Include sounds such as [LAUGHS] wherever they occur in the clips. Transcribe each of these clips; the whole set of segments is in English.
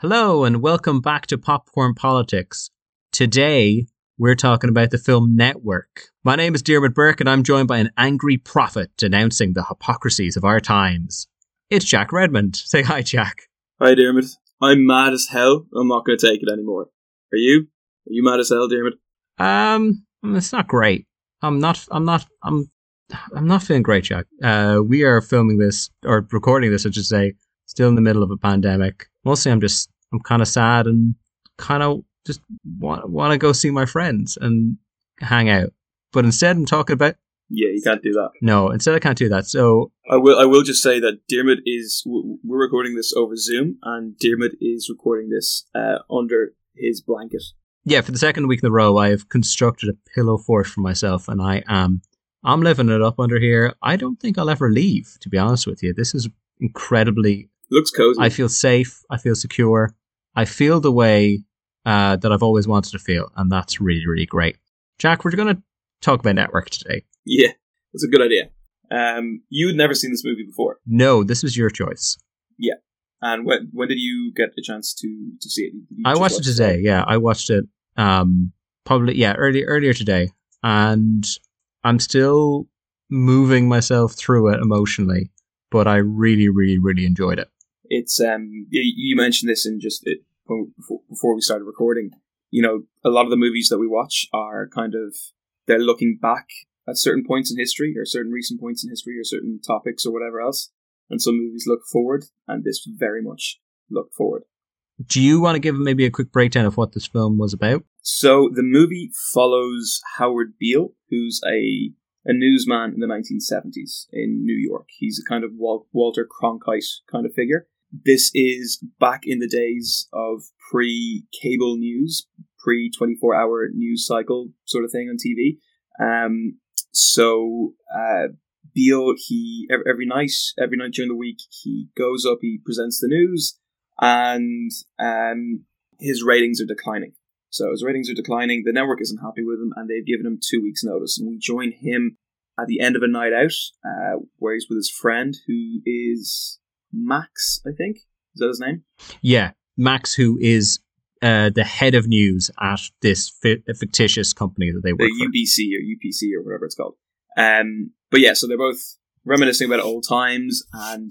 Hello, and welcome back to Popcorn Politics. Today, we're talking about the film Network. My name is Diarmuid Burke, and I'm joined by an angry prophet denouncing the hypocrisies of our times. It's Jack Redmond. Say hi, Jack. Hi, Diarmuid. I'm mad as hell. I'm not going to take it anymore. Are you? Are you mad as hell, Diarmuid? Um, it's not great. I'm not. I'm not. I'm. I'm not feeling great, Jack. Uh, we are filming this or recording this, I should say, still in the middle of a pandemic. Mostly, I'm just. I'm kind of sad and kind of just want want to go see my friends and hang out. But instead, I'm talking about Yeah, you can't do that. no. Instead, I can't do that. So I will. I will just say that Diarmuid is. We're recording this over Zoom, and Diarmuid is recording this uh, under his blanket. yeah, for the second week in a row, I have constructed a pillow fort for myself, and I am I'm living it up under here. I don't think I'll ever leave. To be honest with you, this is incredibly. Looks cozy. I feel safe. I feel secure. I feel the way uh, that I've always wanted to feel, and that's really really great. Jack, we're going to talk about network today. yeah, that's a good idea. Um, you'd never seen this movie before, No, this was your choice. Yeah. And when when did you get the chance to to see it? I watched it watch today. Yeah, I watched it. Um, probably yeah, early earlier today, and I'm still moving myself through it emotionally. But I really, really, really enjoyed it. It's um you, mentioned this in just it before, before we started recording you know a lot of the movies that we watch are kind of they're looking back at certain points in history or certain recent points in history or certain topics or whatever else and some movies look forward and this very much looked forward Do you want to give maybe a quick breakdown of what this film was about? so the movie follows howard beale who's a a newsman in the 1970s in New York. He's a kind of Walter Cronkite kind of figure. This is back in the days of pre cable news, pre 24 hour news cycle sort of thing on TV. Um, so, uh, Beale, he, every night, every night during the week, he goes up, he presents the news, and, um, his ratings are declining. So his ratings are declining. The network isn't happy with him, and they've given him two weeks' notice. And we join him at the end of a night out, uh, where he's with his friend, who is Max, I think. Is that his name? Yeah, Max, who is uh, the head of news at this fi- fictitious company that they work the for. UBC or UPC or whatever it's called. Um, but yeah, so they're both reminiscing about old times, and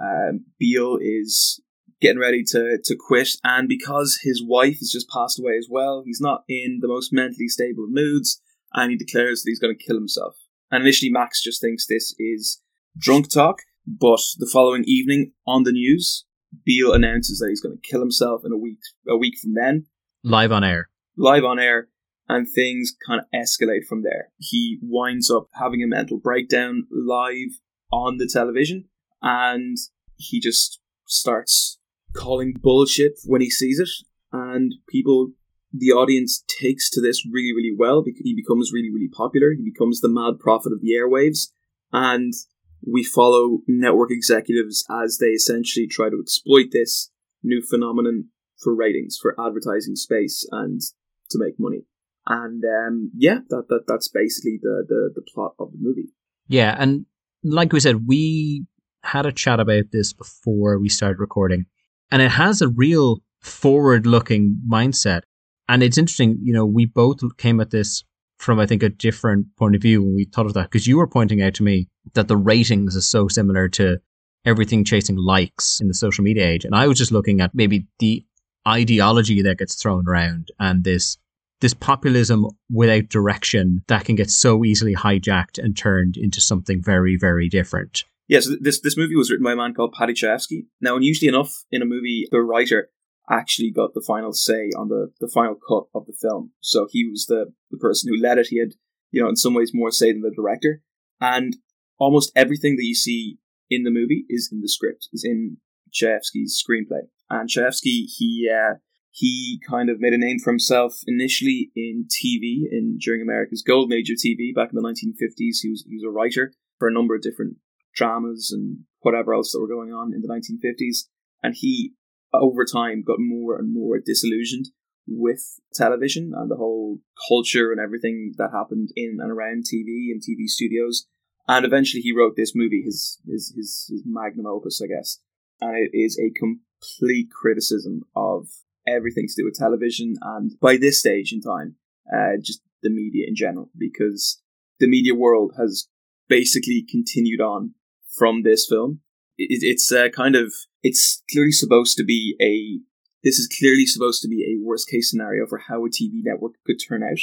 um, Beale is getting ready to to quit, and because his wife has just passed away as well, he's not in the most mentally stable of moods, and he declares that he's going to kill himself. And initially, Max just thinks this is drunk talk, but the following evening on the news, Beale announces that he's going to kill himself in a week a week from then live on air. live on air, and things kind of escalate from there. He winds up having a mental breakdown live on the television, and he just starts calling bullshit when he sees it, and people. The audience takes to this really, really well because he becomes really, really popular. He becomes the mad prophet of the airwaves, and we follow network executives as they essentially try to exploit this new phenomenon for ratings, for advertising space, and to make money. And um, yeah, that, that that's basically the, the the plot of the movie. Yeah, and like we said, we had a chat about this before we started recording, and it has a real forward-looking mindset. And it's interesting, you know, we both came at this from I think a different point of view when we thought of that because you were pointing out to me that the ratings is so similar to everything chasing likes in the social media age, and I was just looking at maybe the ideology that gets thrown around and this this populism without direction that can get so easily hijacked and turned into something very, very different. Yeah, so this this movie was written by a man called Paddy Chayefsky. Now, unusually enough, in a movie, the writer actually got the final say on the, the final cut of the film. So he was the, the person who led it. He had, you know, in some ways more say than the director. And almost everything that you see in the movie is in the script, is in Chayefsky's screenplay. And Chayefsky, he uh, he kind of made a name for himself initially in TV, in during America's Golden Age TV back in the 1950s. He was he was a writer for a number of different dramas and whatever else that were going on in the 1950s. And he, over time, got more and more disillusioned with television and the whole culture and everything that happened in and around TV and TV studios. And eventually he wrote this movie, his, his, his, his magnum opus, I guess. And it is a complete criticism of everything to do with television and by this stage in time, uh, just the media in general, because the media world has basically continued on from this film. It, it's uh, kind of, it's clearly supposed to be a, this is clearly supposed to be a worst case scenario for how a TV network could turn out,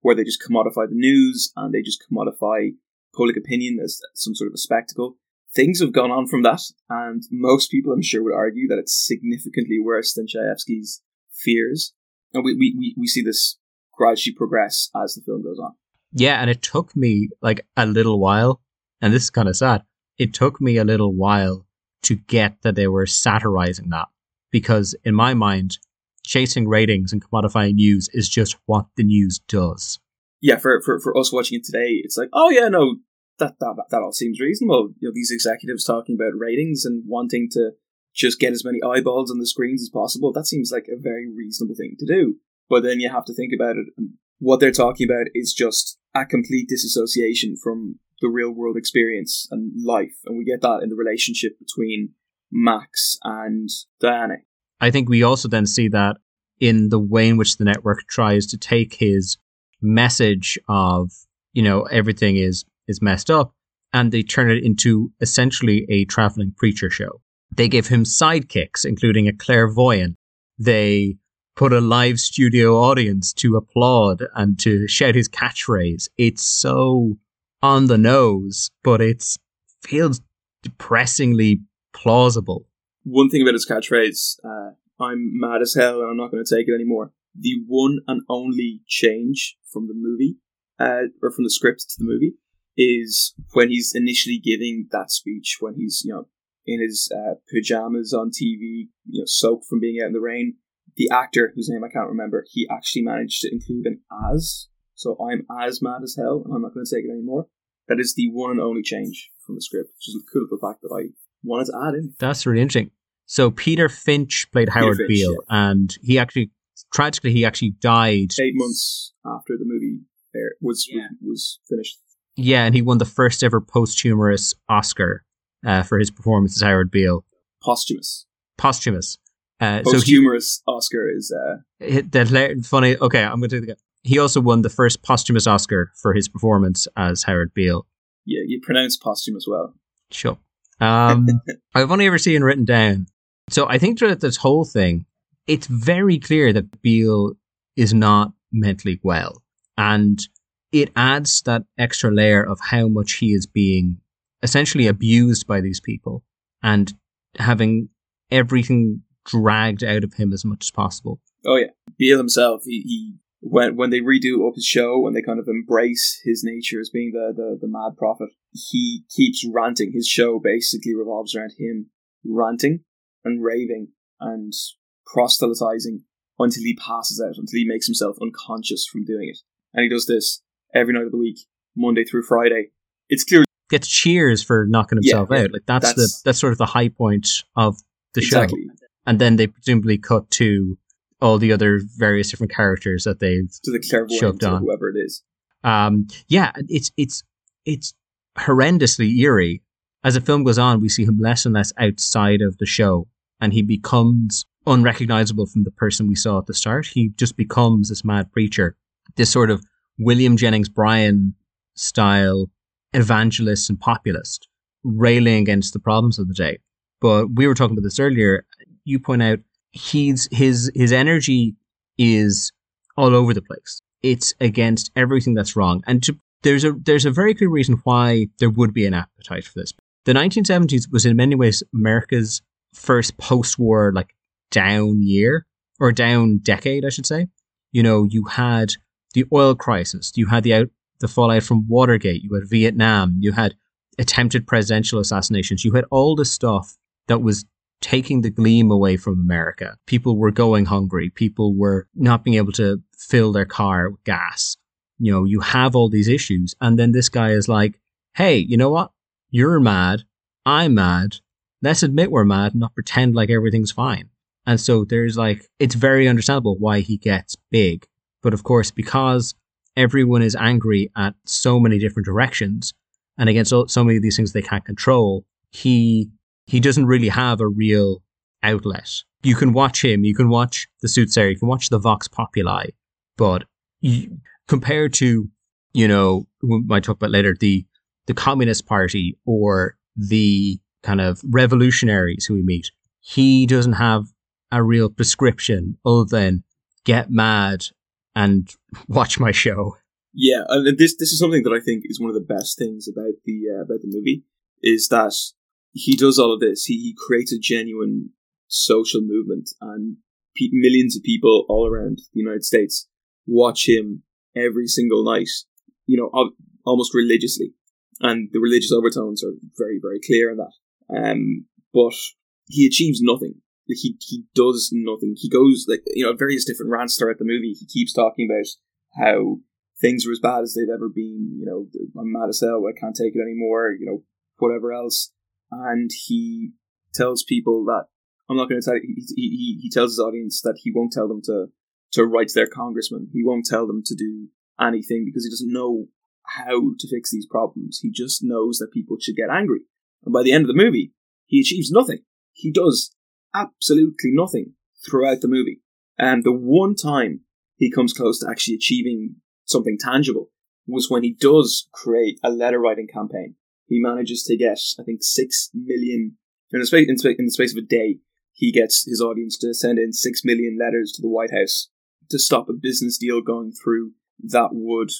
where they just commodify the news and they just commodify public opinion as some sort of a spectacle. Things have gone on from that, and most people, I'm sure, would argue that it's significantly worse than Chayefsky's fears. And we, we, we see this gradually progress as the film goes on. Yeah, and it took me like a little while, and this is kind of sad. It took me a little while to get that they were satirizing that because in my mind, chasing ratings and commodifying news is just what the news does yeah, for, for, for us watching it today, it's like, oh yeah, no, that, that that all seems reasonable. You know, these executives talking about ratings and wanting to just get as many eyeballs on the screens as possible. That seems like a very reasonable thing to do. But then you have to think about it, and what they're talking about is just a complete disassociation from the real world experience and life, and we get that in the relationship between Max and Diana. I think we also then see that in the way in which the network tries to take his message of you know everything is is messed up and they turn it into essentially a traveling preacher show. They give him sidekicks including a clairvoyant. They put a live studio audience to applaud and to shout his catchphrase. It's so on the nose but it's feels depressingly plausible one thing about his catchphrase uh, i'm mad as hell and i'm not going to take it anymore the one and only change from the movie, uh, or from the script to the movie, is when he's initially giving that speech, when he's, you know, in his uh, pajamas on TV, you know, soaked from being out in the rain. The actor, whose name I can't remember, he actually managed to include an as. So I'm as mad as hell, and I'm not going to take it anymore. That is the one and only change from the script, which is a cool the fact that I wanted to add in. That's really interesting. So Peter Finch played Howard Finch, Beale, yeah. and he actually tragically, he actually died eight months after the movie was yeah. was finished. Yeah, and he won the first ever posthumous Oscar uh, for his performance as Howard Beale. Posthumous. Posthumous. Uh, posthumous so he, Oscar is uh, the funny. Okay, I'm going to do it again. He also won the first posthumous Oscar for his performance as Howard Beale. Yeah, you pronounce posthumous well. Sure. Um, [LAUGHS] I've only ever seen written down. So I think throughout this whole thing, it's very clear that Beale is not mentally well. And it adds that extra layer of how much he is being essentially abused by these people and having everything dragged out of him as much as possible. Oh yeah, Beale himself, he, he when when they redo up his show, and they kind of embrace his nature as being the, the the mad prophet, he keeps ranting. His show basically revolves around him ranting and raving and proselytizing until he passes out, until he makes himself unconscious from doing it. And he does this every night of the week, Monday through Friday. It's clear gets cheers for knocking himself yeah, out. Like that's, that's, the that's sort of the high point of the exactly. show. And then they presumably cut to all the other various different characters that they've to the clairvoyant or whoever it is. Um, yeah, it's it's it's horrendously eerie. As the film goes on, we see him less and less outside of the show, and he becomes unrecognizable from the person we saw at the start. He just becomes this mad preacher, this sort of William Jennings Bryan style evangelist and populist, railing against the problems of the day. But we were talking about this earlier. You point out he's his his energy is all over the place. It's against everything that's wrong, and to, there's a there's a very clear reason why there would be an appetite for this. The 1970s was in many ways America's first post-war like down year or down decade, I should say. You know, you had the oil crisis, you had the out, the fallout from Watergate, you had Vietnam, you had attempted presidential assassinations, you had all the stuff that was taking the gleam away from America. People were going hungry, people were not being able to fill their car with gas. You know, you have all these issues, and then this guy is like, "Hey, you know what? You're mad. I'm mad. Let's admit we're mad and not pretend like everything's fine." And so there's like, it's very understandable why he gets big. But of course, because everyone is angry at so many different directions and against so, many of these things they can't control, he, he doesn't really have a real outlet. You can watch him, you can watch the Soothsayer, you can watch the Vox Populi, but you, compared to, you know, we might talk about later, the the Communist Party or the kind of revolutionaries who we meet, he doesn't have a real prescription other than get mad and [LAUGHS] watch my show. Yeah, and this this is something that I think is one of the best things about the uh, about the movie is that he does all of this. He, he creates a genuine social movement, and pe- millions of people all around the United States watch him every single night. You know, al- almost religiously, and the religious overtones are very very clear in that. Um, but he achieves nothing. He he does nothing. He goes like you know various different rants throughout the movie. He keeps talking about how things are as bad as they've ever been. You know, I'm mad as hell. I can't take it anymore. You know, whatever else. And he tells people that I'm not going to tell. He, he he tells his audience that he won't tell them to to write their congressman. He won't tell them to do anything because he doesn't know how to fix these problems. He just knows that people should get angry. And by the end of the movie, he achieves nothing. He does absolutely nothing throughout the movie. And the one time he comes close to actually achieving something tangible was when he does create a letter writing campaign. He manages to get, I think, six million in the space in, in the space of a day. He gets his audience to send in six million letters to the White House to stop a business deal going through that would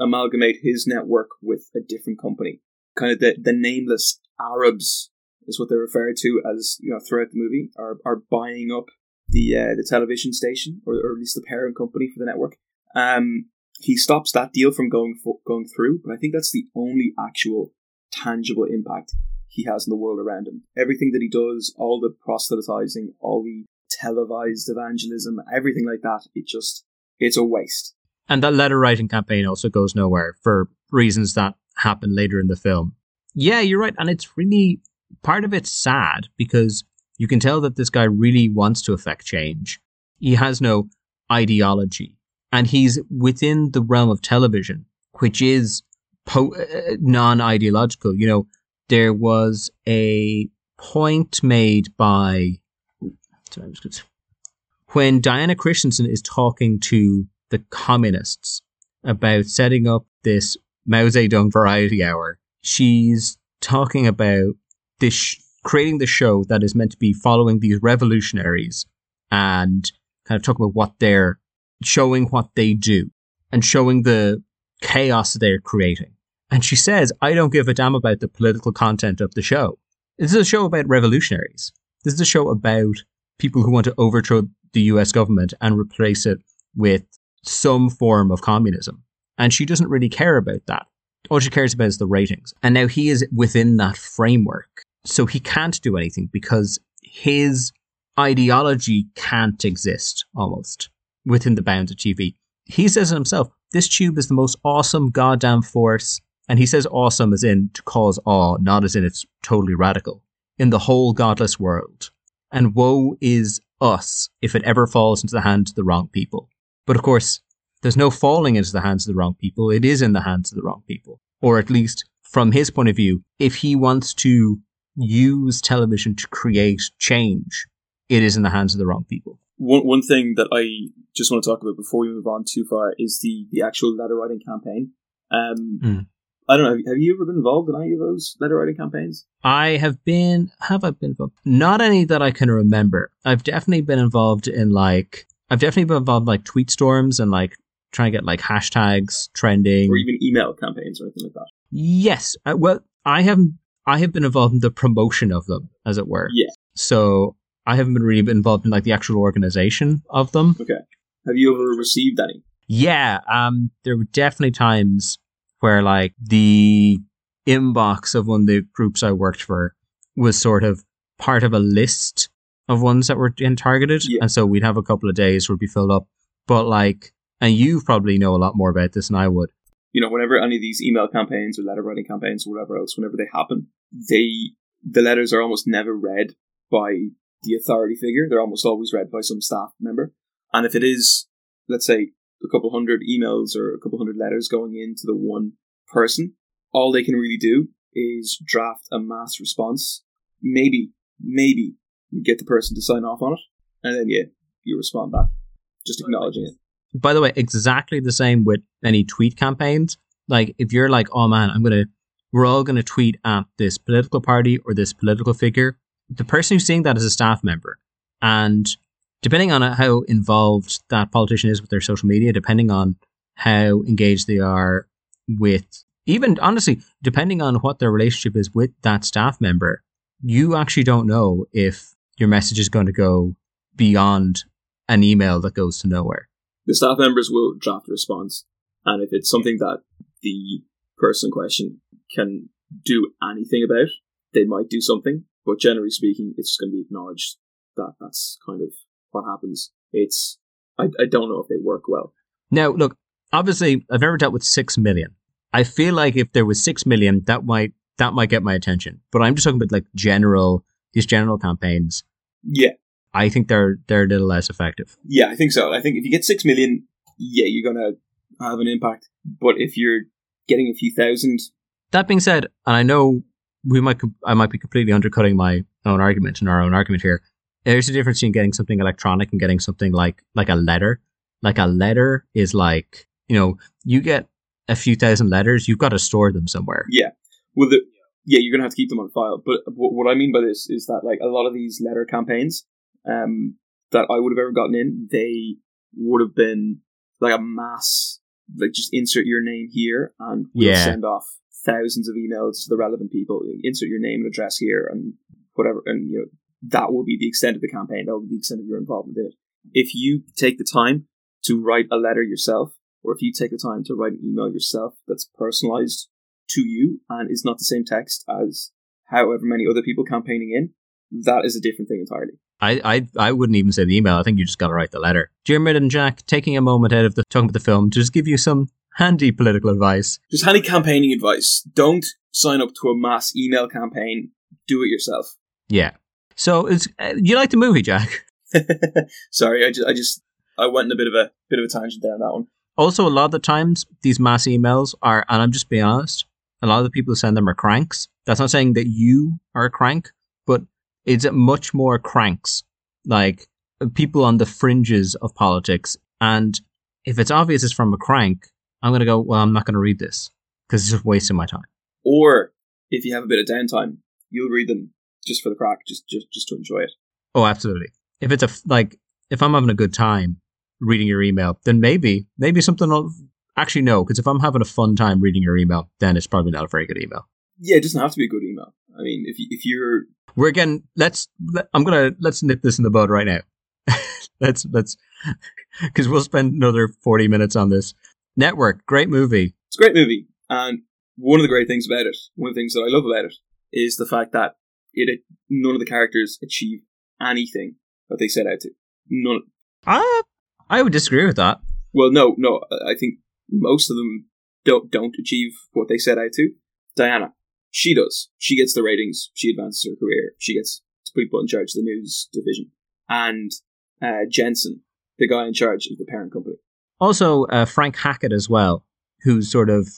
amalgamate his network with a different company. Kind of the, the nameless Arabs is what they're referred to as, you know, throughout the movie, are, are buying up the uh, the television station, or, or at least the parent company for the network. Um, he stops that deal from going fo- going through, but I think that's the only actual tangible impact he has in the world around him. Everything that he does, all the proselytizing, all the televised evangelism, everything like that, it just it's a waste. And that letter writing campaign also goes nowhere for reasons that happen later in the film. Yeah, you're right, and it's really part of it's sad because you can tell that this guy really wants to affect change. He has no ideology and he's within the realm of television, which is po- uh, non-ideological. You know, there was a point made by when Diana Christensen is talking to the communists about setting up this Mao Zedong variety hour. She's talking about this creating the show that is meant to be following these revolutionaries and kind of talk about what they're showing what they do and showing the chaos they're creating. And she says, I don't give a damn about the political content of the show. This is a show about revolutionaries. This is a show about people who want to overthrow the US government and replace it with some form of communism. And she doesn't really care about that. All she cares about is the ratings. And now he is within that framework. So he can't do anything because his ideology can't exist almost within the bounds of TV. He says it himself, this tube is the most awesome goddamn force. And he says awesome as in to cause awe, not as in it's totally radical. In the whole godless world. And woe is us if it ever falls into the hands of the wrong people. But of course, there's no falling into the hands of the wrong people. It is in the hands of the wrong people. Or at least from his point of view, if he wants to use television to create change, it is in the hands of the wrong people. One one thing that I just want to talk about before we move on too far is the the actual letter writing campaign. Um, Mm. I don't know. Have you ever been involved in any of those letter writing campaigns? I have been, have I been involved? Not any that I can remember. I've definitely been involved in like, I've definitely been involved in like tweet storms and like trying to get like hashtags trending. Or even email campaigns or anything like that? Yes. Uh, well, I haven't, I have been involved in the promotion of them, as it were. Yeah. So I haven't been really involved in like the actual organization of them. Okay. Have you ever received any? Yeah, um, there were definitely times where like the inbox of one of the groups I worked for was sort of part of a list of ones that were getting targeted, Yeah. and so we'd have a couple of days where it'd be filled up. But like, and you probably know a lot more about this than I would. You know, whenever any of these email campaigns or letter writing campaigns or whatever else, whenever they happen, they the letters are almost never read by the authority figure. They're almost always read by some staff member. And if it is, let's say, a couple hundred emails or a couple hundred letters going into the one person, all they can really do is draft a mass response. Maybe, maybe, You get the person to sign off on it, and then yeah, you respond back, just acknowledging it. By the way, exactly the same with any tweet campaigns. Like if you're like, oh man, I'm gonna, we're all gonna tweet at this political party or this political figure. The person who's seeing that is a staff member, and depending on how involved that politician is with their social media, depending on how engaged they are with even honestly, depending on what their relationship is with that staff member, you actually don't know if your message is going to go beyond an email that goes to nowhere. The staff members will draft a response, and if it's something that the person in question can do anything about, they might do something. But generally speaking, it's just going to be acknowledged that that's kind of what happens. It's I, I don't know if they work well. Now, look, obviously, I've never dealt with six million. I feel like if there was six million, that might that might get my attention. But I'm just talking about like general these general campaigns. Yeah, I think they're they're a little less effective. yeah, I think so. I think if you get six million, yeah, you're gonna have an impact. But if you're getting a few thousand, That being said, and I know we might I might be completely undercutting my own argument and our own argument here. There's a difference between getting something electronic and getting something like like a letter. Like a letter is like you know you get a few thousand letters, you've got to store them somewhere. yeah, well, the, yeah, you're gonna have to keep them on file. But what what I mean by this is that like a lot of these letter campaigns, um, that I would have ever gotten in, they would have been like a mass, like just insert your name here and we'll Yeah. send off thousands of emails to the relevant people. Insert your name and address here and whatever, and you know that will be the extent of the campaign. That will be the extent of your involvement in it. If you take the time to write a letter yourself, or if you take the time to write an email yourself that's personalized to you and is not the same text as however many other people campaigning in, that is a different thing entirely. I, I I wouldn't even say the email. I think you just got to write the letter. Diarmuid and Jack taking a moment out of the talking about the film to just give you some handy political advice. Just handy campaigning advice. Don't sign up to a mass email campaign. Do it yourself. Yeah. So it's uh, you like the movie, Jack? [LAUGHS] Sorry, I just, I just, I went in a bit of a bit of a tangent there on that one. Also, a lot of the times these mass emails are, and I'm just being honest, a lot of the people who send them are cranks. That's not saying that you are a crank, but it's much more cranks, like people on the fringes of politics. And if it's obvious it's from a crank, I'm going to go, well, I'm not going to read this because it's just wasting my time. Or if you have a bit of downtime, you'll read them just for the crack, just just just to enjoy it. Oh, absolutely. If it's a like, if I'm having a good time reading your email, then maybe, maybe something will, actually no, because if I'm having a fun time reading your email, then it's probably not a very good email. Yeah, it doesn't have to be a good email. I mean, if you, if you're we're again let's let, i'm gonna let's nip this in the bud right now [LAUGHS] let's let's because we'll spend another 40 minutes on this network great movie It's a great movie, and one of the great things about it, one of the things that I love about it, is the fact that it none of the characters achieve anything that they set out to. None. uh, i would disagree with that Well, no, no. I think most of them don't don't achieve what they set out to. Diana, she does. She gets the ratings. She advances her career. She gets to be put in charge of the news division. And uh, Jensen, the guy in charge of the parent company. Also uh, frank hackett as well who's sort of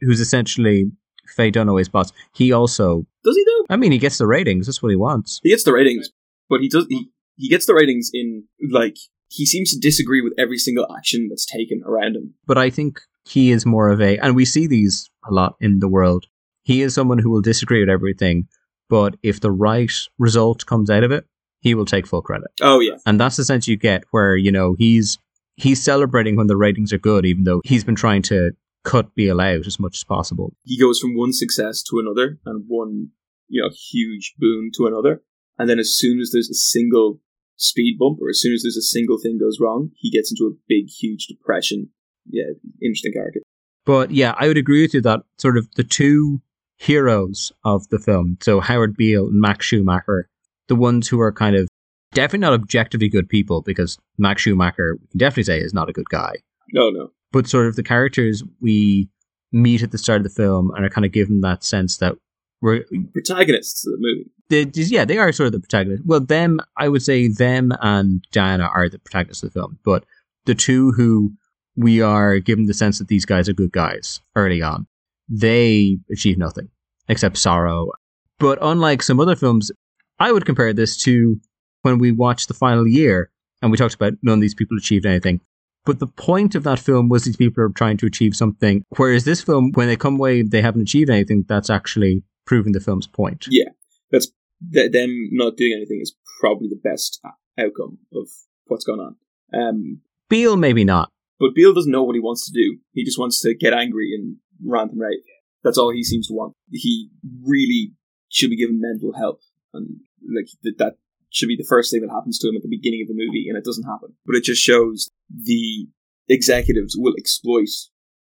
who's essentially faye dunaway's boss he also Does he though? i mean he gets the ratings that's what he wants He gets the ratings, but he does. He, he gets the ratings in like he seems to disagree with every single action that's taken around him. but I think he is more of a, and we see these a lot in the world. He is someone who will disagree with everything, but if the right result comes out of it, he will take full credit. Oh yeah, And that's the sense you get where, you know, he's, he's celebrating when the ratings are good, even though he's been trying to cut Beale out as much as possible. he goes from one success to another and one you know huge boon to another, and then as soon as there's a single speed bump or as soon as there's a single thing goes wrong, he gets into a big huge depression. Yeah, interesting character. But yeah, I would agree with you that sort of the two heroes of the film, so Howard Beale and Max Schumacher, the ones who are kind of definitely not objectively good people, because Max Schumacher, we can definitely say, is not a good guy. No, no. But sort of the characters we meet at the start of the film and are kind of given that sense that we're, Protagonists of the movie. they, yeah, they are sort of the protagonists. Well, them, I would say them and Diana are the protagonists of the film, but the two who we are given the sense that these guys are good guys early on, they achieve nothing except sorrow. But unlike some other films, I would compare this to when we watched the final year and we talked about none of these people achieved anything. But the point of that film was these people are trying to achieve something. Whereas this film, when they come away, they haven't achieved anything. That's actually proving the film's point. Yeah, that's th- them not doing anything is probably the best outcome of what's going on. Um, Beale, maybe not. But Beale doesn't know what he wants to do. He just wants to get angry and rant and rave. That's all he seems to want. He really should be given mental help, and like that, that should be the first thing that happens to him at the beginning of the movie, and it doesn't happen. But it just shows the executives will exploit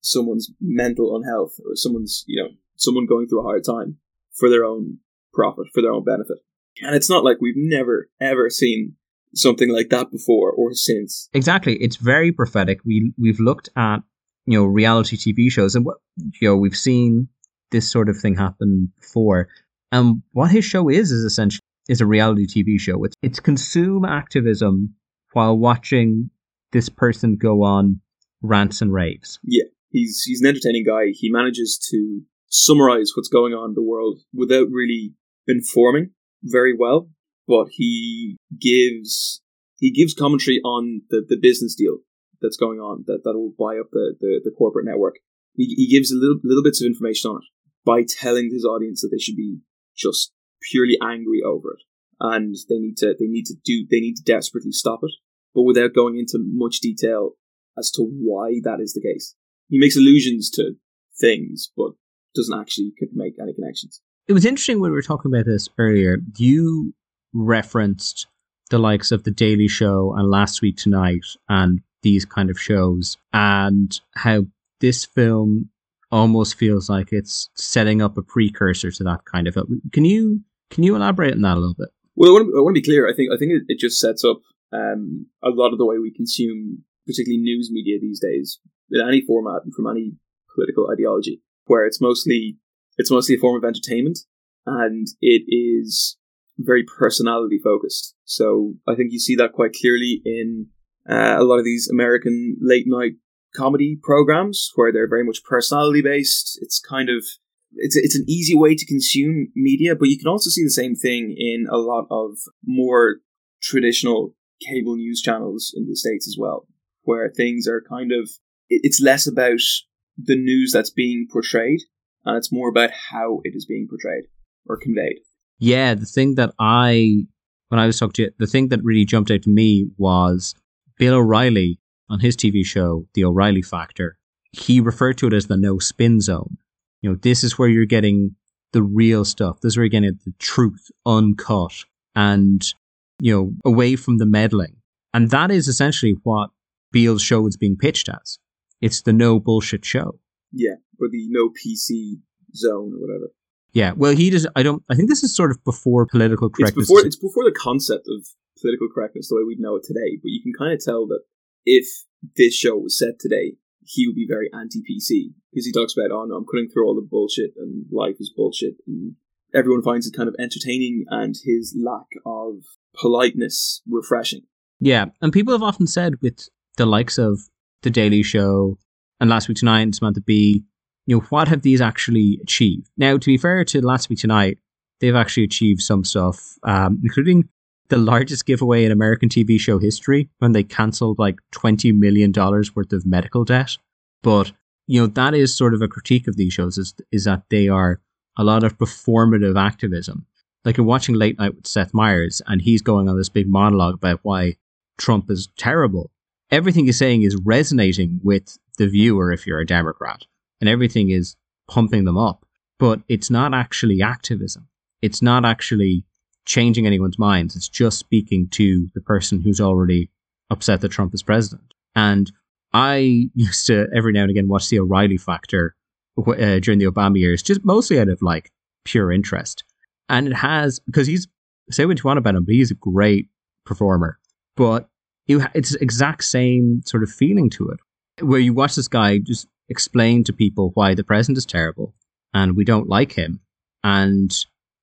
someone's mental unhealth or someone's, you know, someone going through a hard time for their own profit, for their own benefit. And it's not like we've never, ever seen something like that before or since. Exactly. It's very prophetic. We, we've looked at, you know, reality TV shows and what, you know, we've seen this sort of thing happen before. And what his show is, is essentially, is a reality TV show. It's, it's consume activism while watching this person go on rants and raves. Yeah. He's, he's an entertaining guy. He manages to summarize what's going on in the world without really informing very well, but he gives he gives commentary on the, the business deal that's going on that that will buy up the, the, the corporate network. He, he gives a little little bits of information on it by telling his audience that they should be just purely angry over it and they need to they need to do they need to desperately stop it, but without going into much detail as to why that is the case. He makes allusions to things, but doesn't actually make any connections. It was interesting when we were talking about this earlier. You referenced the likes of The Daily Show and Last Week Tonight and these kind of shows, and how this film almost feels like it's setting up a precursor to that kind of. film. Can you can you elaborate on that a little bit? Well, I want to, I want to be clear. I think I think it, it just sets up um, a lot of the way we consume, particularly news media these days, in any format and from any political ideology where it's mostly it's mostly a form of entertainment and it is very personality focused. So I think you see that quite clearly in uh, a lot of these American late night comedy programs where they're very much personality based. It's kind of it's it's an easy way to consume media, but you can also see the same thing in a lot of more traditional cable news channels in the states as well, where things are kind of it's less about the news that's being portrayed, and it's more about how it is being portrayed or conveyed. Yeah, the thing that I, when I was talking to you, the thing that really jumped out to me was Bill O'Reilly on his TV show, The O'Reilly Factor. He referred to it as the no spin zone. You know, this is where you're getting the real stuff. This is where you're getting the truth uncut and, you know, away from the meddling. And that is essentially what Beale's show is being pitched as. It's the no bullshit show. Yeah, or the no PC zone or whatever. Yeah, well, he does. I don't. I think this is sort of before political correctness. It's before. It's before the concept of political correctness the way we know it today. But you can kind of tell that if this show was set today, he would be very anti-PC because he talks about, "Oh no, I'm cutting through all the bullshit and life is bullshit," and everyone finds it kind of entertaining, and his lack of politeness refreshing. Yeah, and people have often said with the likes of the Daily Show, and Last Week Tonight, Samantha Bee, you know, what have these actually achieved? Now, to be fair to Last Week Tonight, they've actually achieved some stuff, um, including the largest giveaway in American TV show history when they cancelled like $20 million worth of medical debt. But, you know, that is sort of a critique of these shows is, is that they are a lot of performative activism. Like you're watching Late Night with Seth Meyers and he's going on this big monologue about why Trump is terrible everything he's saying is resonating with the viewer if you're a Democrat, and everything is pumping them up. But it's not actually activism. It's not actually changing anyone's minds. It's just speaking to the person who's already upset that Trump is president. And I [LAUGHS] used to every now and again watch the O'Reilly Factor uh, during the Obama years, just mostly out of like pure interest. And it has because he's say what you want about him, but he's a great performer. But you it's exact same sort of feeling to it, where you watch this guy just explain to people why the president is terrible and we don't like him, and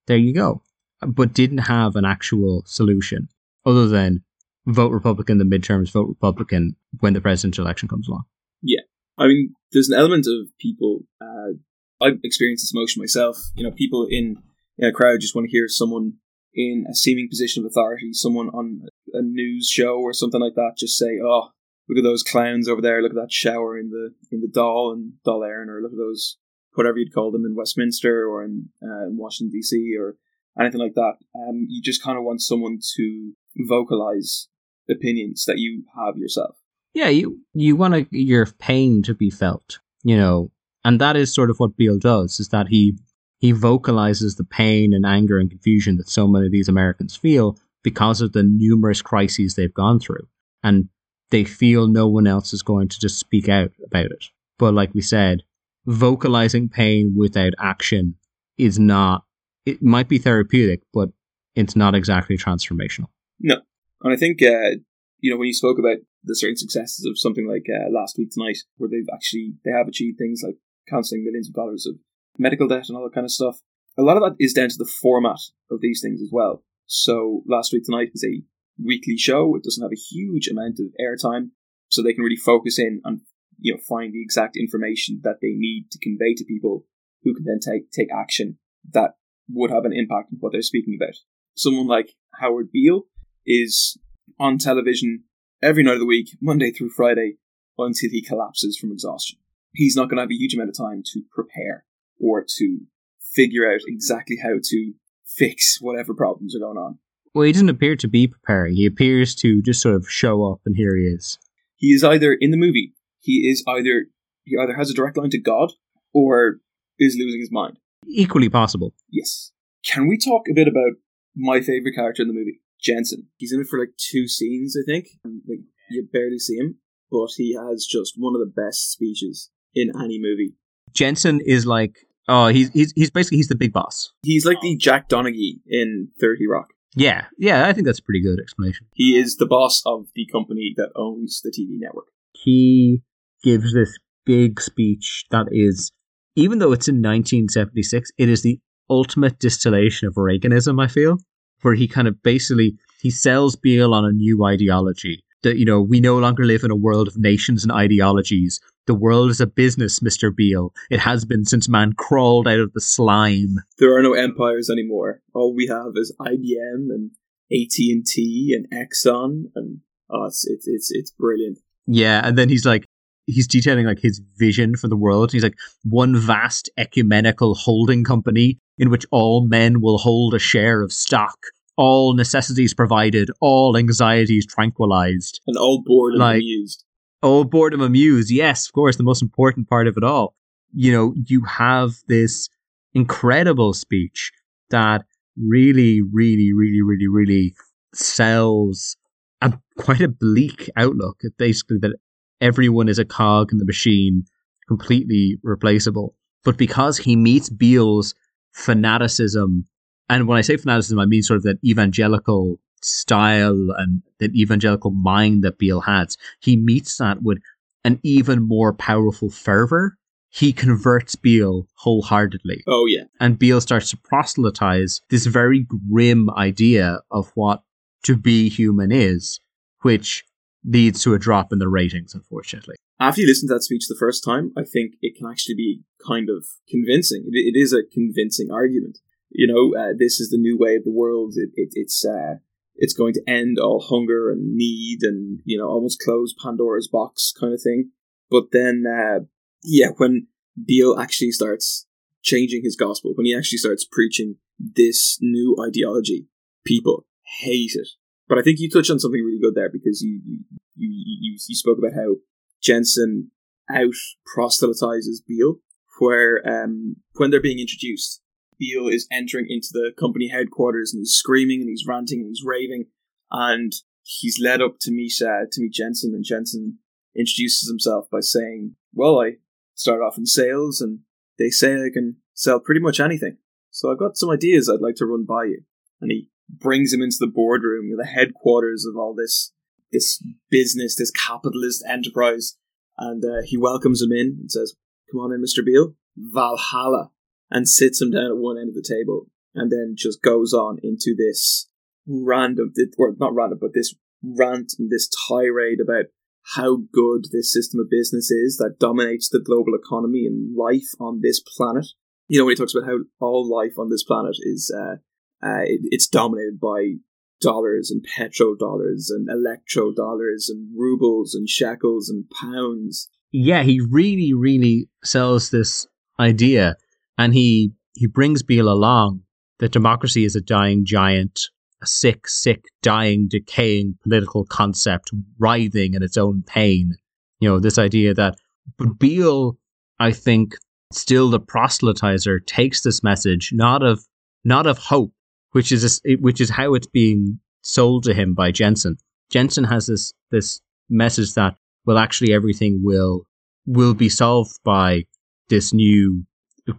there you go. But didn't have an actual solution other than vote Republican the midterms, vote Republican when the presidential election comes along. Yeah, I mean, there's an element of people. Uh, I've experienced this motion myself. You know, people in, in a crowd just want to hear someone in a seeming position of authority, someone on a news show or something like that, just say, "Oh, look at those clowns over there! Look at that shower in the in the Dáil and Dáil Éireann, or look at those whatever you'd call them in Westminster or in, uh, in Washington D.C. or anything like that." Um, you just kind of want someone to vocalize opinions that you have yourself. Yeah, you you want your pain to be felt, you know, and that is sort of what Beale does. Is that he he vocalizes the pain and anger and confusion that so many of these Americans feel because of the numerous crises they've gone through. And they feel no one else is going to just speak out about it. But like we said, vocalizing pain without action is not, it might be therapeutic, but it's not exactly transformational. No. And I think, uh, you know, when you spoke about the certain successes of something like uh, Last Week Tonight, where they've actually, they have achieved things like cancelling millions of dollars of medical debt and all that kind of stuff. A lot of that is down to the format of these things as well. So Last Week Tonight is a weekly show. It doesn't have a huge amount of airtime, so they can really focus in and you know find the exact information that they need to convey to people who can then take take action that would have an impact on what they're speaking about. Someone like Howard Beale is on television every night of the week, Monday through Friday, until he collapses from exhaustion. He's not going to have a huge amount of time to prepare or to figure out exactly how to fix whatever problems are going on. Well, he doesn't appear to be preparing. He appears to just sort of show up, and here he is. He is either in the movie. He is either he either has a direct line to God or is losing his mind. Equally possible. Yes. Can we talk a bit about my favorite character in the movie, Jensen? He's in it for like two scenes, I think. Like, you barely see him, but he has just one of the best speeches in any movie. Jensen is like Oh, he's he's he's basically he's the big boss. He's like the Jack Donaghy in Thirty Rock. Yeah, yeah, I think that's a pretty good explanation. He is the boss of the company that owns the TV network. He gives this big speech that is, even though it's in 1976, it is the ultimate distillation of Reaganism. I feel, where he kind of basically he sells Beale on a new ideology that you know we no longer live in a world of nations and ideologies the world is a business, Mr. Beale. It has been since man crawled out of the slime. There are no empires anymore. All we have is IBM and AT&T and Exxon and oh, it's, it's, it's, it's brilliant. Yeah, and then he's like, he's detailing like his vision for the world. He's like one vast ecumenical holding company in which all men will hold a share of stock, all necessities provided, all anxieties tranquilized, and all bored like, amused. Oh, boredom amused. Yes, of course, the most important part of it all. You know, you have this incredible speech that really, really, really, really, really sells a quite a bleak outlook. Basically, that everyone is a cog in the machine, completely replaceable. But because he meets Beale's fanaticism, and when I say fanaticism, I mean sort of that evangelical style and that evangelical mind that Beale has, he meets that with an even more powerful fervor. He converts Beale wholeheartedly. Oh, yeah. And Beale starts to proselytize this very grim idea of what to be human is, which leads to a drop in the ratings, unfortunately. After you listen to that speech the first time, I think it can actually be kind of convincing. it, it is a convincing argument. You know, uh, this is the new way of the world. It, it, it's uh, it's going to end all hunger and need and you know almost close Pandora's box kind of thing. But then, uh, yeah, when Beale actually starts changing his gospel, when he actually starts preaching this new ideology, people hate it. But I think you touched on something really good there because you you you you, spoke about how Jensen out proselytizes Beale, where um, when they're being introduced, Beale is entering into the company headquarters and he's screaming and he's ranting and he's raving and he's led up to meet uh, to meet Jensen and Jensen introduces himself by saying, "Well, I start off in sales and they say I can sell pretty much anything. So I've got some ideas I'd like to run by you." And he brings him into the boardroom, the headquarters of all this this business, this capitalist enterprise, and uh, he welcomes him in and says, "Come on in, Mister Beale, Valhalla." and sits him down at one end of the table and then just goes on into this random, or not random, but this rant and this tirade about how good this system of business is that dominates the global economy and life on this planet. You know, when he talks about how all life on this planet is uh, uh, it, it's dominated by dollars and petrodollars and electrodollars and rubles and shekels and pounds. Yeah, he really, really sells this idea, and he he brings Beale along that democracy is a dying giant, a sick, sick, dying, decaying political concept, writhing in its own pain. You know, this idea that, but Beale, I think, still the proselytizer takes this message not of not of hope, which is a, which is how it's being sold to him by Jensen. Jensen has this this message that well, actually, everything will will be solved by this new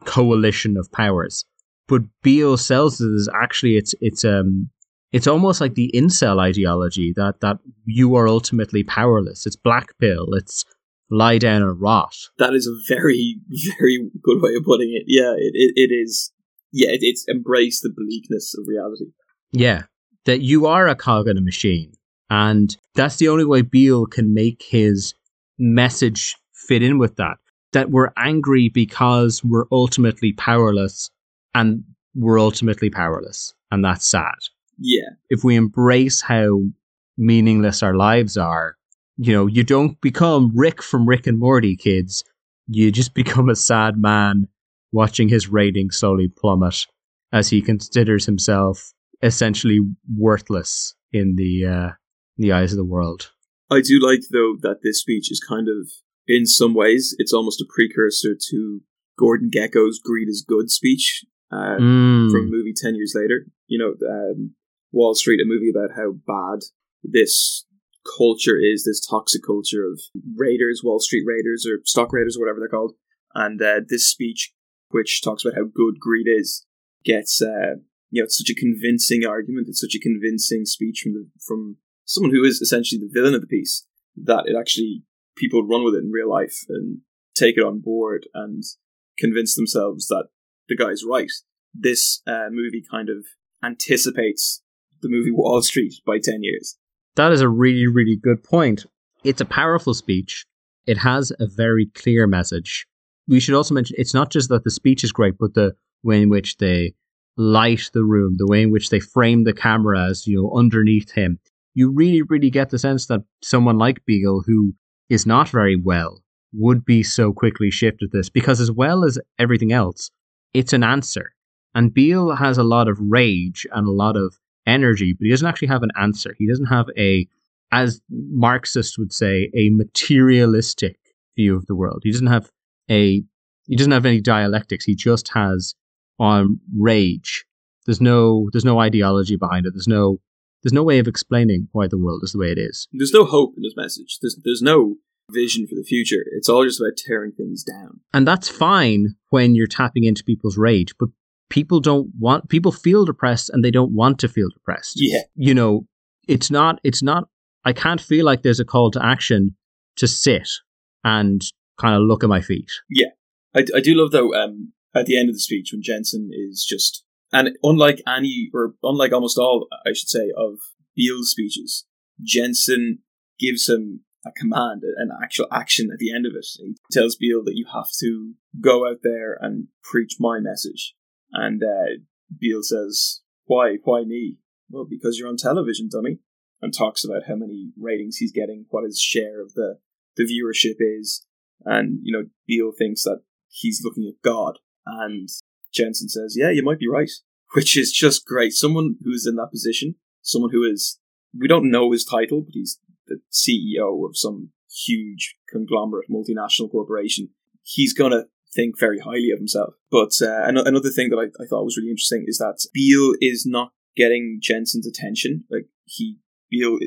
coalition of powers. But Beale sells it as actually it's it's um it's almost like the incel ideology that that you are ultimately powerless. It's black pill. It's lie down and rot. That is a very [LAUGHS] very good way of putting it. Yeah, it it, it is. Yeah, it, it's embrace the bleakness of reality. Yeah, that you are a cog in a machine, and that's the only way Beale can make his message fit in with that. That we're angry because we're ultimately powerless, and we're ultimately powerless, and that's sad. Yeah. If we embrace how meaningless our lives are, you know, you don't become Rick from Rick and Morty, kids. You just [LAUGHS] become a sad man watching his rating slowly plummet as he considers himself essentially worthless in the uh, in the eyes of the world. I do like though that this speech is kind of, in some ways, it's almost a precursor to Gordon Gekko's "Greed is Good" speech uh, Mm. from a movie ten years later. You know, um, Wall Street, a movie about how bad this culture is, this toxic culture of raiders, Wall Street raiders, or stock raiders, or whatever they're called. And uh, this speech, which talks about how good greed is, gets uh, you know it's such a convincing argument. It's such a convincing speech from the from someone who is essentially the villain of the piece that it actually people run with it in real life and take it on board and convince themselves that the guy's right. This uh, movie kind of anticipates the movie Wall Street by 10 years. That is a really, really good point. It's a powerful speech. It has a very clear message. We should also mention it's not just that the speech is great, but the way in which they light the room, the way in which they frame the camera as, you know, underneath him. You really, really get the sense that someone like Beale, who is not very well, would be so quickly shifted this because, as well as everything else, it's an answer. And Beale has a lot of rage and a lot of energy, but he doesn't actually have an answer. He doesn't have a, as Marxists would say, a materialistic view of the world. He doesn't have a, he doesn't have any dialectics. He just has um, rage. There's no, there's no ideology behind it. There's no, there's no way of explaining why the world is the way it is. There's no hope in his message. There's, there's no vision for the future. It's all just about tearing things down. And that's fine when you're tapping into people's rage, but people don't want, people feel depressed and they don't want to feel depressed. Yeah. You know, it's not, it's not, I can't feel like there's a call to action to sit and kind of look at my feet. Yeah, I, I do love though um, at the end of the speech when Jensen is just and unlike any or unlike almost all I should say of Beale's speeches, Jensen gives him a command, an actual action at the end of it. He tells Beale that you have to go out there and preach my message, and uh, Beale says, "Why? Why me? Well, because you're on television, dummy." And talks about how many ratings he's getting, what his share of the the viewership is, and you know Beale thinks that he's looking at God, and Jensen says, "Yeah, you might be right," [LAUGHS] which is just great. Someone who's in that position, someone who is we don't know his title, but he's the CEO of some huge conglomerate multinational corporation. He's gonna think very highly of himself. But uh, another thing that I, I thought was really interesting is that Beale is not getting Jensen's attention. Like he Beale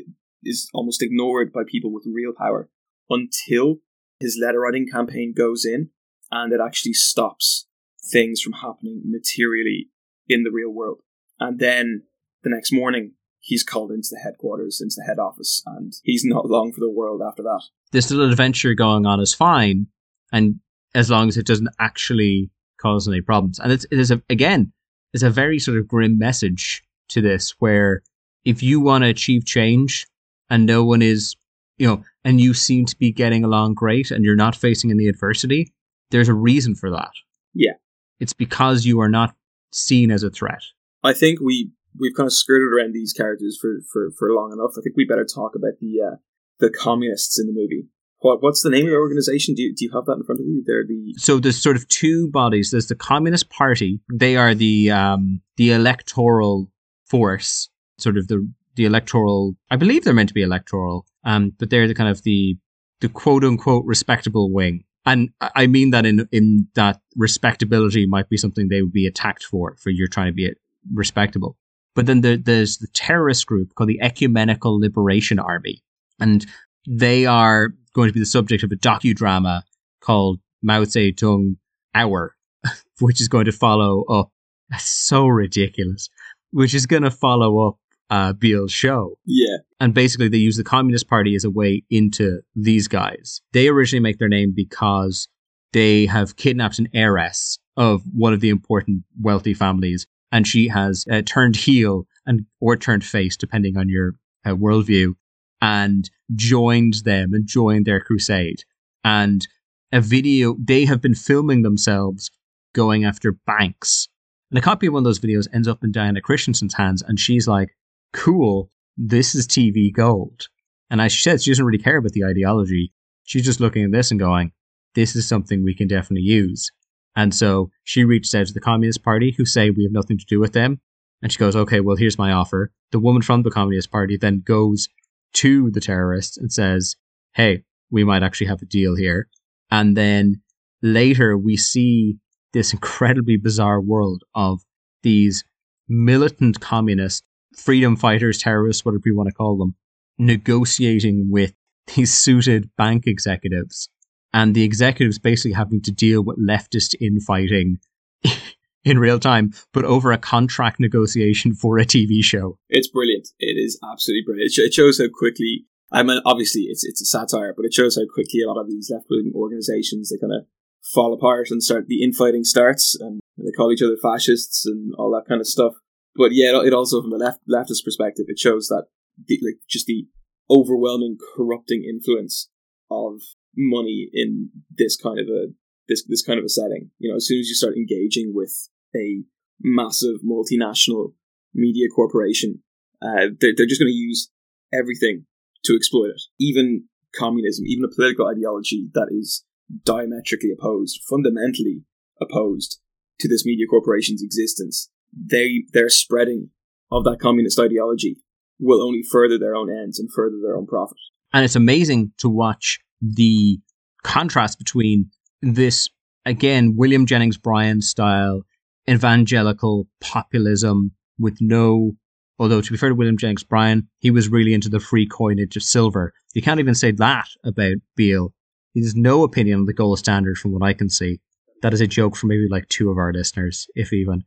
is almost ignored by people with real power until his letter writing campaign goes in and it actually stops things from happening materially in the real world. And then the next morning, he's called into the headquarters, into the head office, and he's not long for the world after that. This little adventure going on is fine, and as long as it doesn't actually cause any problems. And it's, it is a, again, it's a very sort of grim message to this, where if you want to achieve change and no one is, you know, and you seem to be getting along great and you're not facing any adversity, there's a reason for that. Yeah. It's because you are not seen as a threat. I think we we've kind of skirted around these characters for, for, for long enough. I think we better talk about the uh, the communists in the movie. What what's the name of the organization? Do you, do you have that in front of you? They're the so there's sort of two bodies. There's the Communist Party. They are the um, the electoral force, sort of the the electoral. I believe they're meant to be electoral, um, but they're the kind of the the quote unquote respectable wing. And I mean that in in that respectability might be something they would be attacked for for you're trying to be respectable. But then there, there's the terrorist group called the Ecumenical Liberation Army, and they are going to be the subject of a docudrama called Mao Zedong Hour, [LAUGHS] which is going to follow up. That's so ridiculous. Which is going to follow up uh, Beale's show. Yeah. And basically, they use the Communist Party as a way into these guys. They originally make their name because they have kidnapped an heiress of one of the important wealthy families, and she has uh, turned heel and or turned face, depending on your uh, worldview, and joined them and joined their crusade. And a video, they have been filming themselves going after banks. And a copy of one of those videos ends up in Diana Christensen's hands, and she's like, cool, this is TV gold. And as she said, she doesn't really care about the ideology. She's just looking at this and going, this is something we can definitely use. And so she reached out to the Communist Party, who say we have nothing to do with them. And she goes, okay, well, here's my offer. The woman from the Communist Party then goes to the terrorists and says, hey, we might actually have a deal here. And then later we see this incredibly bizarre world of these militant communists freedom fighters, terrorists, whatever you want to call them, negotiating with these suited bank executives, and the executives basically having to deal with leftist infighting [LAUGHS] in real time, but over a contract negotiation for a TV show. It's brilliant. It is absolutely brilliant. It shows how quickly. I mean, obviously, it's it's a satire, but it shows how quickly a lot of these left wing organizations they kind of fall apart and start the infighting starts, and they call each other fascists and all that kind of stuff but yeah, it also from a left leftist perspective, it shows that the, like just the overwhelming corrupting influence of money in this kind of a this this kind of a setting. You know, as soon as you start engaging with a massive multinational media corporation, uh, they're, they're just going to use everything to exploit it. Even communism, even a political ideology that is diametrically opposed, fundamentally opposed to this media corporation's existence, they their spreading of that communist ideology will only further their own ends and further their own profit. And it's amazing to watch the contrast between this again William Jennings Bryan style evangelical populism with no although to be fair to William Jennings Bryan, he was really into the free coinage of silver. You can't even say that about Beale. He has no opinion on the gold standard from what I can see. That is a joke for maybe like two of our listeners, if even.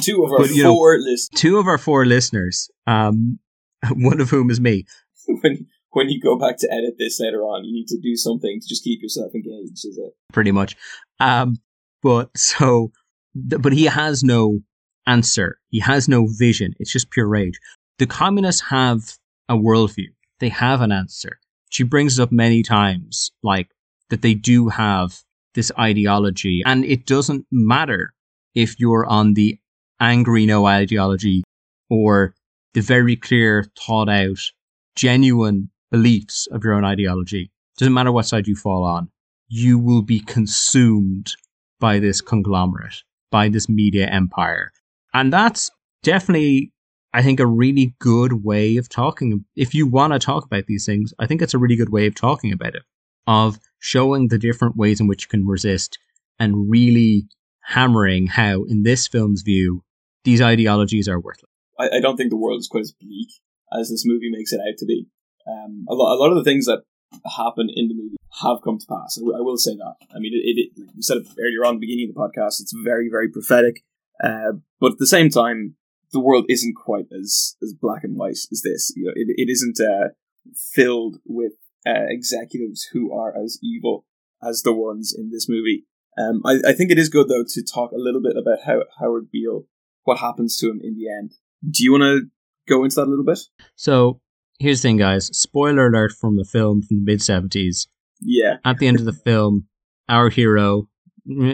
Two of our but, four listeners. Two of our four listeners. Um, [LAUGHS] one of whom is me. [LAUGHS] when when you go back to edit this later on, you need to do something to just keep yourself engaged. Is it pretty much? Um, but so, but he has no answer. He has no vision. It's just pure rage. The communists have a worldview. They have an answer. She brings it up many times, like that they do have this ideology, and it doesn't matter if you're on the angry no ideology or the very clear, thought out, genuine beliefs of your own ideology. Doesn't matter what side you fall on, you will be consumed by this conglomerate, by this media empire. And that's definitely, I think, a really good way of talking. If you want to talk about these things, I think it's a really good way of talking about it, of showing the different ways in which you can resist and really hammering how, in this film's view, these ideologies are worthless. I, I don't think the world is quite as bleak as this movie makes it out to be. Um, a, lot, a lot of the things that happen in the movie have come to pass. I, w- I will say that. I mean, it, it, like we said earlier on the beginning of the podcast, it's very, very prophetic. Uh, but at the same time, the world isn't quite as, as black and white as this. You know, it, it isn't uh, filled with uh, executives who are as evil as the ones in this movie. Um, I, I think it is good though to talk a little bit about how Howard Beale what happens to him in the end. Do you want to go into that a little bit? So here's the thing, guys. Spoiler alert from the film from the mid 70s. Yeah. At the end of the [LAUGHS] film, our hero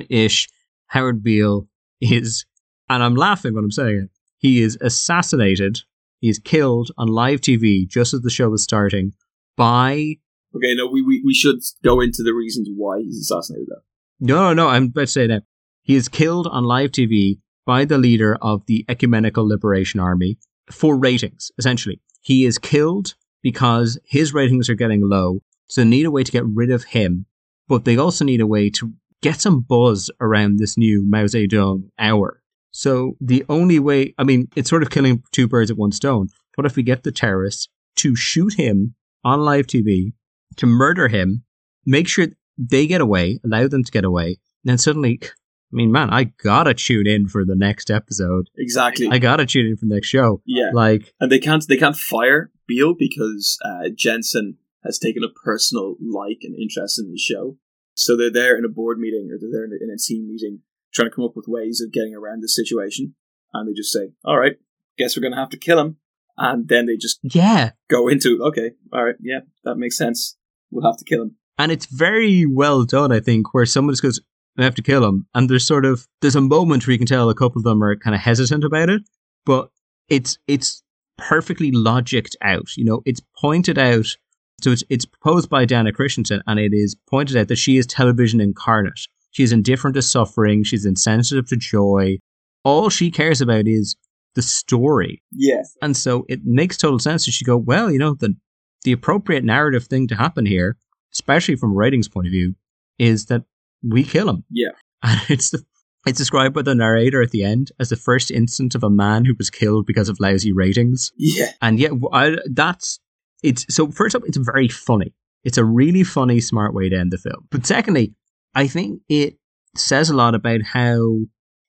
ish, Howard Beale, is, and I'm laughing when I'm saying it, he is assassinated. He is killed on live TV just as the show was starting by. Okay, no, we, we, we should go into the reasons why he's assassinated, though. No, no, no, I'm about to say that. He is killed on live TV by the leader of the Ecumenical Liberation Army for ratings, essentially. He is killed because his ratings are getting low, so they need a way to get rid of him, but they also need a way to get some buzz around this new Mao Zedong hour. So the only way, I mean, it's sort of killing two birds at one stone. What if we get the terrorists to shoot him on live TV, to murder him, make sure they get away, allow them to get away, and then suddenly mean, man, I gotta tune in for the next episode. Exactly. I gotta tune in for the next show. Yeah. Like, and they can't they can't fire Beale because uh, Jensen has taken a personal like and interest in the show. So they're there in a board meeting or they're there in a, in a team meeting trying to come up with ways of getting around the situation. And they just say, all right, guess we're going to have to kill him. And then they just yeah, go into, okay, all right, yeah, that makes sense. We'll have to kill him. And it's very well done, I think, where someone just goes, we have to kill him. And there's sort of, there's a moment where you can tell a couple of them are kind of hesitant about it, but it's, it's perfectly logicked out. You know, it's pointed out. So it's, it's proposed by Diana Christensen and it is pointed out that she is television incarnate. She's indifferent to suffering. She's insensitive to joy. All she cares about is the story. Yes. And so it makes total sense. that she go, well, you know, the, the appropriate narrative thing to happen here, especially from a ratings point of view, is that we kill him. Yeah. [LAUGHS] And it's the, it's described by the narrator at the end as the first instance of a man who was killed because of lousy ratings. Yeah. And yet, I, that's it's so. First up, it's very funny. It's a really funny, smart way to end the film. But secondly, I think it says a lot about how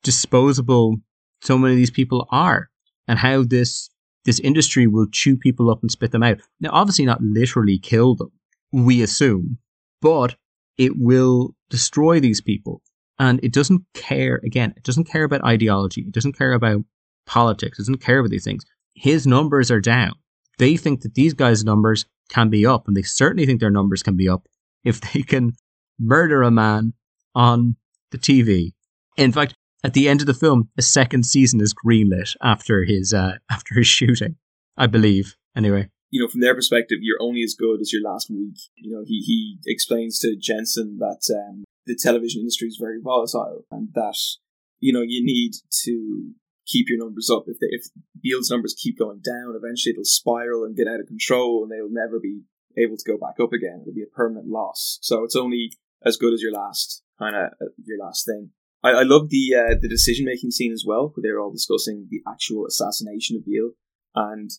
disposable so many of these people are, and how this this industry will chew people up and spit them out. Now, obviously, not literally kill them, we assume, but it will destroy these people. And it doesn't care, again, it doesn't care about ideology. It doesn't care about politics. It doesn't care about these things. His numbers are down. They think that these guys' numbers can be up, and they certainly think their numbers can be up [LAUGHS] if they can murder a man on the TV. In fact, at the end of the film, a second season is greenlit after his uh, [LAUGHS] after his shooting, I believe. Anyway, you know, from their perspective, you're only as good as your last week. You know, he he explains to Jensen that um, the television industry is very volatile and that you know you need to keep your numbers up. If they, if Beale's numbers keep going down, eventually it'll spiral and get out of control, and they'll never be able to go back up again. It'll be a permanent loss. So it's only as good as your last kind of uh, your last thing. I, I love the uh, the decision making scene as well, where they're all discussing the actual assassination of Beale, and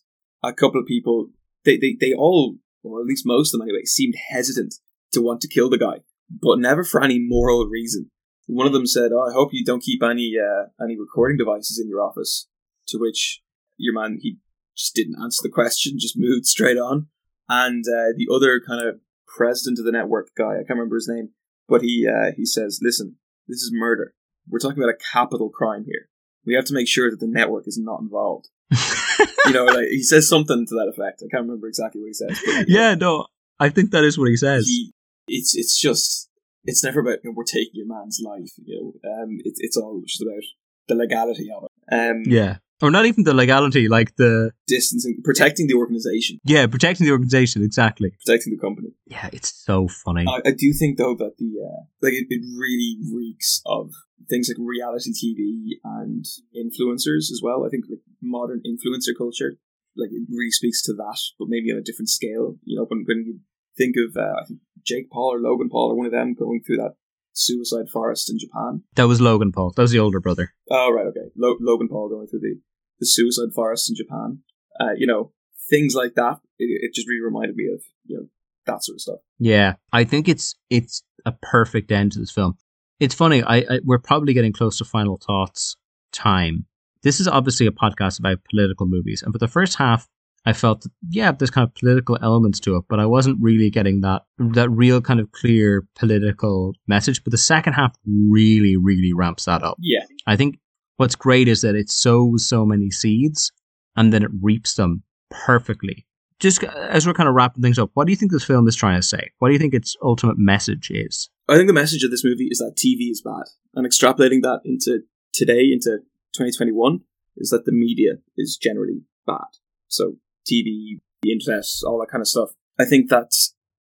a couple of people they, they, they all, or at least most of them anyway, seemed hesitant to want to kill the guy, but never for any moral reason. One of them said, "Oh, I hope you don't keep any uh, any recording devices in your office." To which your man he just didn't answer the question, just moved straight on. And uh, the other kind of president of the network guy, I can't remember his name, but he uh, he says, "Listen, this is murder. We're talking about a capital crime here. We have to make sure that the network is not involved." [LAUGHS] you know, like he says something to that effect. I can't remember exactly what he says. But, yeah, no, I think that is what he says. He, it's it's just it's never about you know, we're taking a man's life. You know, um, it's it's all just about the legality of it. Um, yeah, or not even the legality, like the distancing, protecting the organization. Yeah, protecting the organization exactly. Protecting the company. Yeah, it's so funny. I, I do think though that the uh, like it, it really reeks of things like reality TV and influencers as well. I think like modern influencer culture, like it really speaks to that, but maybe on a different scale. You know, when when you think of uh, I think Jake Paul or Logan Paul or one of them going through that suicide forest in Japan. That was Logan Paul. That was the older brother. Oh right, okay. Lo- Logan Paul going through the the suicide forest in Japan. Uh, you know, things like that. It, it just really reminded me of you know that sort of stuff. Yeah, I think it's it's a perfect end to this film. It's funny. I, I we're probably getting close to final thoughts time. This is obviously a podcast about political movies, and for the first half, I felt that, yeah, there's kind of political elements to it, but I wasn't really getting that that real kind of clear political message. But the second half really, really ramps that up. Yeah, I think what's great is that it sows so many seeds, and then it reaps them perfectly. Just uh, as we're kind of wrapping things up, what do you think this film is trying to say? What do you think its ultimate message is? I think the message of this movie is that TV is bad, and extrapolating that into today, into 2021, is that the media is generally bad. So TV, the internet, all that kind of stuff. I think that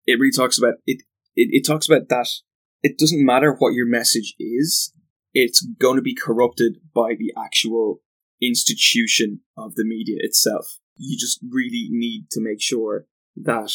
it really talks about it. It, it talks about that it doesn't matter what your message is; it's going to be corrupted by the actual institution of the media itself. You just really need to make sure that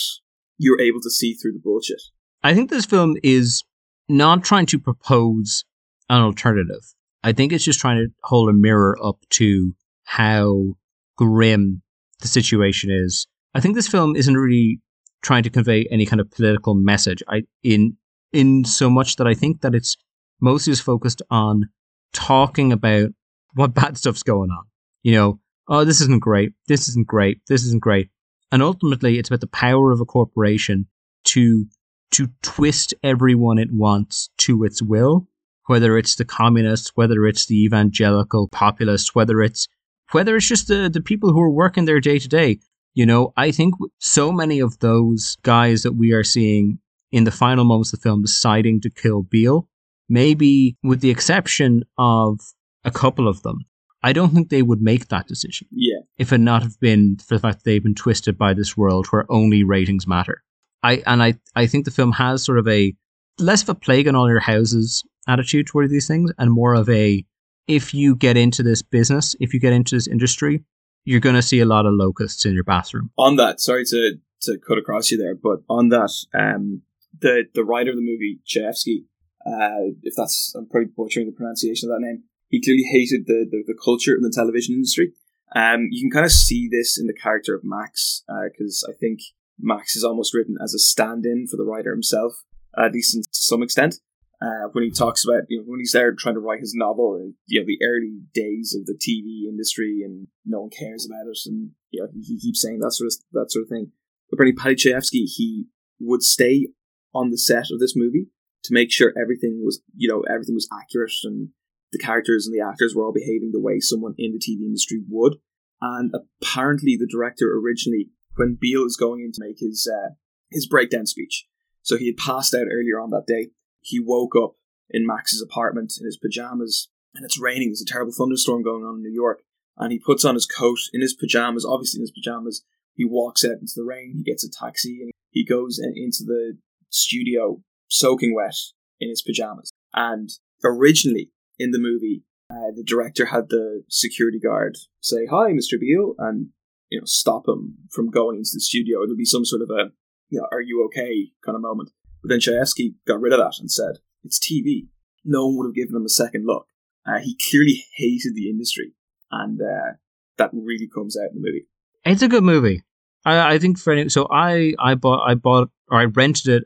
you're able to see through the bullshit. I think this film is not trying to propose an alternative. I think it's just trying to hold a mirror up to how grim the situation is. I think this film isn't really trying to convey any kind of political message. I in in so much that I think that it's mostly just focused on talking about what [LAUGHS] bad stuff's going on. You know, oh, this isn't great. This isn't great. This isn't great. And ultimately, it's about the power of a corporation to to twist everyone it wants to its will, whether it's the communists, whether it's the evangelical populists, whether it's whether it's just the, the people who are working there day to day. You know, I think so many of those guys that we are seeing in the final moments of the film deciding to kill Beale, maybe with the exception of a couple of them, I don't think they would make that decision. Yeah. If it not have been for the fact that they've been twisted by this world where only ratings matter. I and I I think the film has sort of a less of a plague on all your houses attitude toward these things and more of a if you get into this business, if you get into this industry, you're going to see a lot of locusts in your bathroom. On that, sorry to to cut across you there, but on that, um, the the writer of the movie Chayefsky, uh, if that's I'm probably butchering the pronunciation of that name, he clearly hated the the, the culture in the television industry. Um, you can kind of see this in the character of Max, because uh, I think Max is almost written as a stand-in for the writer himself, at least to some extent. Uh, when he talks about you know when he's there trying to write his novel, uh, you know the early days of the TV industry, and no one cares about it, and you know he, keeps saying that sort of that sort of thing. Bernie Paddy Chayefsky, he would stay on the set of this movie to make sure everything was you know everything was accurate and the characters and the actors were all behaving the way someone in the TV industry would. And apparently, the director originally, when Beale was going in to make his uh, his breakdown speech, so he had passed out earlier on that day he woke up in Max's apartment in his pajamas, and it's raining. There's a terrible thunderstorm going on in New York, and he puts on his coat in his pajamas, obviously in his pajamas. He walks out into the rain. He gets a taxi, and he goes into the studio soaking wet in his pajamas. And originally in the movie, uh, the director had the security guard say, "Hi, Mr. Beale," and you know stop him from going into the studio. It'll be some sort of a, you know, "Are you okay?" kind of moment. But then Chayefsky got rid of that and said, it's TV. No one would have given him a second look. Uh, he clearly hated the industry, and uh, that really comes out in the movie. It's a good movie. I, I think for any, so I I bought I bought or I rented it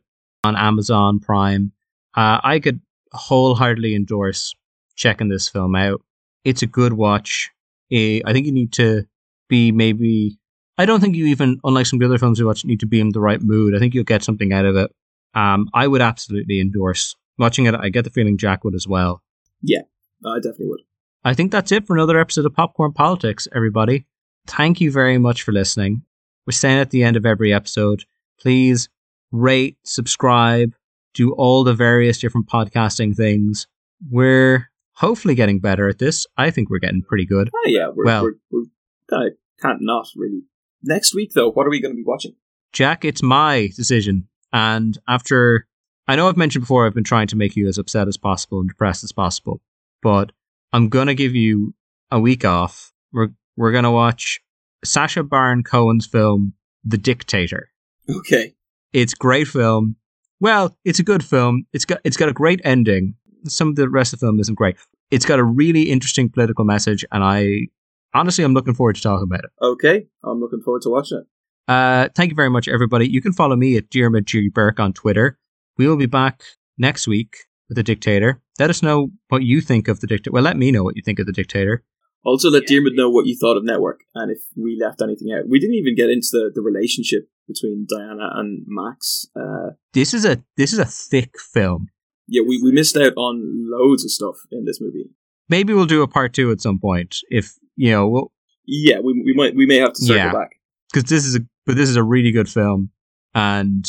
on Amazon Prime. Uh, I could wholeheartedly endorse checking this film out. It's a good watch. I think you need to be maybe. I don't think you even, unlike some of the other films you watch, need to be in the right mood. I think you'll get something out of it. Um, I would absolutely endorse watching it. I get the feeling Jack would as well. Yeah, I definitely would. I think that's it for another episode of Popcorn Politics, everybody. Thank you very much for listening. We're saying at the end of every episode, please rate, subscribe, do all the various different podcasting things. We're hopefully getting better at this. I think we're getting pretty good. Oh, yeah. We're, well, we're, we're kind of can't not really. Next week, though, what are we going to be watching? Jack, it's my decision. And after, I know I've mentioned before, I've been trying to make you as upset as possible and depressed as possible, but I'm going to give you a week off. We're, we're going to watch Sacha Baron Cohen's film, The Dictator. Okay. It's great film. Well, it's a good film. It's got, it's got a great ending. Some of the rest of the film isn't great. It's got a really interesting political message, and I honestly, I'm looking forward to talking about it. Okay, I'm looking forward to watching it. Uh, thank you very much, everybody. You can follow me at Diarmuid G. Burke on Twitter. We will be back next week with the Dictator. Let us know what you think of the Dictator. Well, let me know what you think of the Dictator. Also, let Diarmuid know what you thought of Network and if we left anything out. We didn't even get into the, the relationship between Diana and Max. Uh, this is a this is a thick film. Yeah, we, we missed out on loads of stuff in this movie. Maybe we'll do a part two at some point. If you know, we'll, yeah, we, we might we may have to circle yeah, back because this is a but this is a really good film, and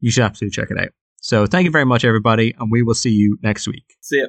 you should absolutely check it out. So thank you very much, everybody, and we will see you next week. See ya.